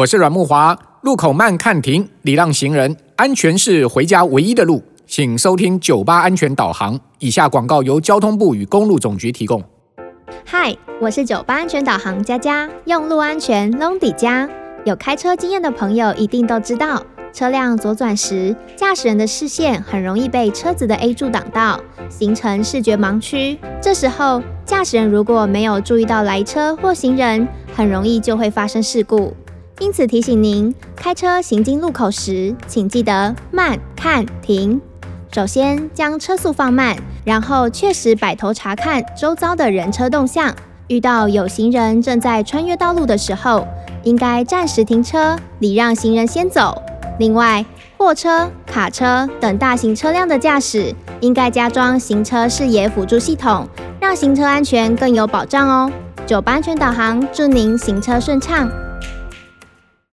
我是阮木华。路口慢看停，礼让行人，安全是回家唯一的路。请收听九八安全导航。以下广告由交通部与公路总局提供。嗨，我是九八安全导航佳佳，用路安全拢底加。有开车经验的朋友一定都知道，车辆左转时，驾驶人的视线很容易被车子的 A 柱挡到，形成视觉盲区。这时候，驾驶人如果没有注意到来车或行人，很容易就会发生事故。因此提醒您，开车行经路口时，请记得慢看停。首先将车速放慢，然后确实摆头查看周遭的人车动向。遇到有行人正在穿越道路的时候，应该暂时停车，礼让行人先走。另外，货车、卡车等大型车辆的驾驶，应该加装行车视野辅助系统，让行车安全更有保障哦。九八安全导航，祝您行车顺畅。